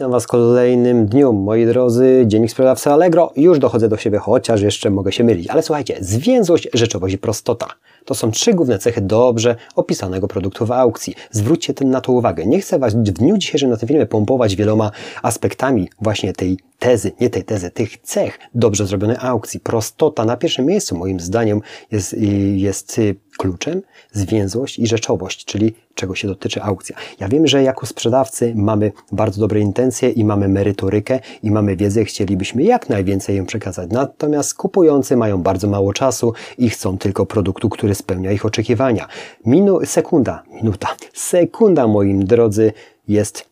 Witam Was w kolejnym dniu, moi drodzy, dziennik sprzedawcy Allegro. Już dochodzę do siebie, chociaż jeszcze mogę się mylić. Ale słuchajcie, zwięzłość, rzeczowość i prostota. To są trzy główne cechy dobrze opisanego produktu w aukcji. Zwróćcie ten na to uwagę. Nie chcę Was w dniu dzisiejszym na tym filmie pompować wieloma aspektami właśnie tej tezy, nie tej tezy, tych cech dobrze zrobionej aukcji. Prostota na pierwszym miejscu moim zdaniem jest, jest kluczem, zwięzłość i rzeczowość, czyli czego się dotyczy aukcja. Ja wiem, że jako sprzedawcy mamy bardzo dobre intencje i mamy merytorykę i mamy wiedzę, chcielibyśmy jak najwięcej ją przekazać. Natomiast kupujący mają bardzo mało czasu i chcą tylko produktu, który spełnia ich oczekiwania. Minu, sekunda, minuta, sekunda, moim drodzy, jest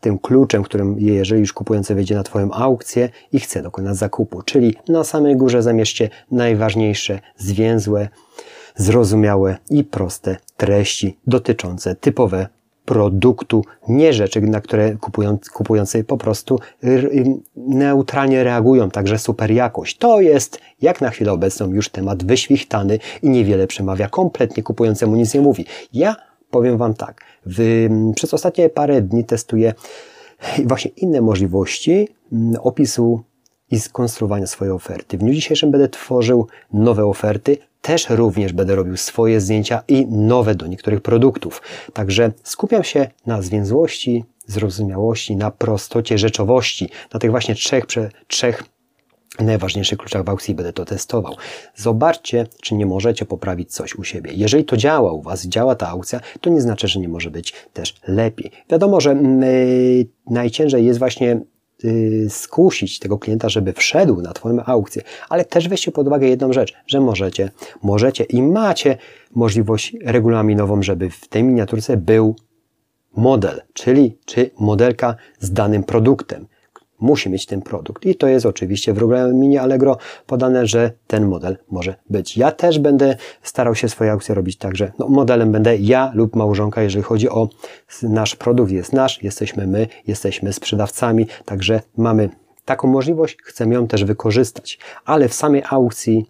tym kluczem, którym jeżeli już kupujący wejdzie na Twoją aukcję i chce dokonać zakupu. Czyli na samej górze zamieście najważniejsze, zwięzłe, zrozumiałe i proste treści dotyczące typowe produktu, nie rzeczy, na które kupujący, kupujący po prostu neutralnie reagują, także super jakość. To jest, jak na chwilę obecną, już temat wyświchtany i niewiele przemawia, kompletnie kupującemu nic nie mówi. Ja powiem Wam tak, w, przez ostatnie parę dni testuję właśnie inne możliwości opisu i skonstruowania swojej oferty. W dniu dzisiejszym będę tworzył nowe oferty, też również będę robił swoje zdjęcia i nowe do niektórych produktów. Także skupiam się na zwięzłości, zrozumiałości, na prostocie rzeczowości, na tych właśnie trzech, trzech najważniejszych kluczach w aukcji będę to testował. Zobaczcie, czy nie możecie poprawić coś u siebie. Jeżeli to działa u Was, działa ta aukcja, to nie znaczy, że nie może być też lepiej. Wiadomo, że yy, najciężej jest właśnie Y, skusić tego klienta, żeby wszedł na Twoją aukcję, ale też weźcie pod uwagę jedną rzecz, że możecie, możecie i macie możliwość regulaminową, żeby w tej miniaturce był model, czyli czy modelka z danym produktem musi mieć ten produkt. I to jest oczywiście w regulaminie Allegro podane, że ten model może być. Ja też będę starał się swoje aukcje robić tak, że no, modelem będę ja lub małżonka, jeżeli chodzi o nasz produkt, jest nasz, jesteśmy my, jesteśmy sprzedawcami, także mamy taką możliwość, chcemy ją też wykorzystać. Ale w samej aukcji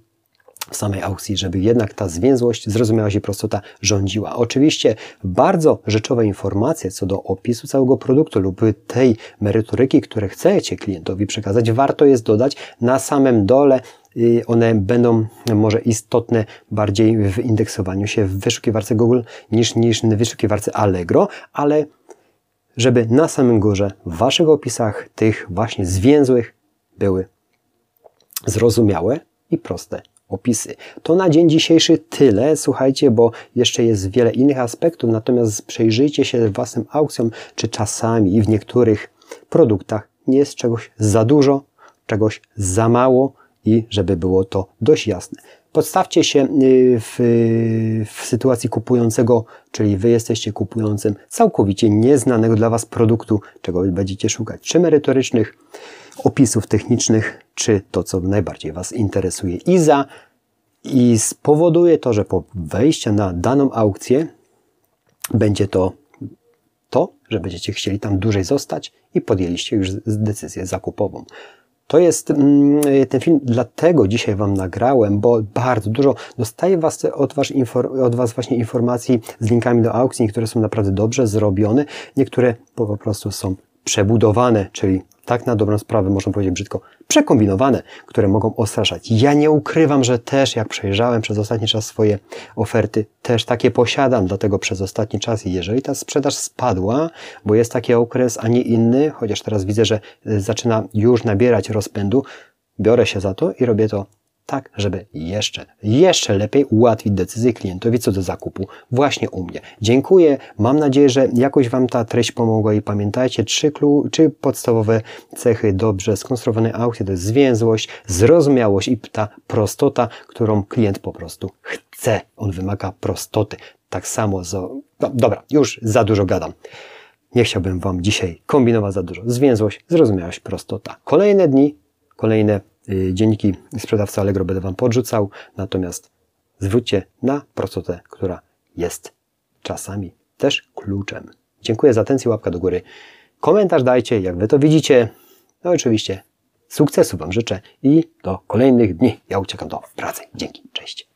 w samej aukcji, żeby jednak ta zwięzłość, zrozumiałość i prostota rządziła. Oczywiście bardzo rzeczowe informacje co do opisu całego produktu lub tej merytoryki, które chcecie klientowi przekazać, warto jest dodać na samym dole y, one będą może istotne bardziej w indeksowaniu się w wyszukiwarce Google niż, niż w wyszukiwarce Allegro, ale żeby na samym górze w Waszych opisach tych właśnie zwięzłych były zrozumiałe i proste opisy. To na dzień dzisiejszy tyle, słuchajcie, bo jeszcze jest wiele innych aspektów, natomiast przejrzyjcie się własnym aukcjom, czy czasami w niektórych produktach nie jest czegoś za dużo, czegoś za mało i żeby było to dość jasne. Podstawcie się y, w, w, sytuacji kupującego, czyli Wy jesteście kupującym całkowicie nieznanego dla Was produktu, czego będziecie szukać, czy merytorycznych opisów technicznych, czy to, co najbardziej Was interesuje. I za i spowoduje to, że po wejściu na daną aukcję będzie to to, że będziecie chcieli tam dłużej zostać i podjęliście już decyzję zakupową. To jest mm, ten film, dlatego dzisiaj Wam nagrałem, bo bardzo dużo dostaję was, od, was od Was właśnie informacji z linkami do aukcji, które są naprawdę dobrze zrobione, niektóre po prostu są przebudowane, czyli tak na dobrą sprawę, można powiedzieć brzydko, przekombinowane, które mogą ostraszać. Ja nie ukrywam, że też jak przejrzałem przez ostatni czas swoje oferty, też takie posiadam, dlatego przez ostatni czas, jeżeli ta sprzedaż spadła, bo jest taki okres, a nie inny, chociaż teraz widzę, że zaczyna już nabierać rozpędu, biorę się za to i robię to tak, żeby jeszcze, jeszcze lepiej ułatwić decyzję klientowi co do zakupu właśnie u mnie. Dziękuję, mam nadzieję, że jakoś Wam ta treść pomogła i pamiętajcie, trzy, trzy podstawowe cechy dobrze skonstruowanej aukcji to jest zwięzłość, zrozumiałość i ta prostota, którą klient po prostu chce. On wymaga prostoty. Tak samo, z... no, dobra, już za dużo gadam. Nie chciałbym Wam dzisiaj kombinować za dużo. Zwięzłość, zrozumiałość, prostota. Kolejne dni, kolejne dzienniki sprzedawca Allegro będę Wam podrzucał, natomiast zwróćcie na prostotę, która jest czasami też kluczem. Dziękuję za atencję, łapka do góry. Komentarz dajcie, jak Wy to widzicie. No oczywiście sukcesu Wam życzę i do kolejnych dni. Ja uciekam do pracy. Dzięki, cześć.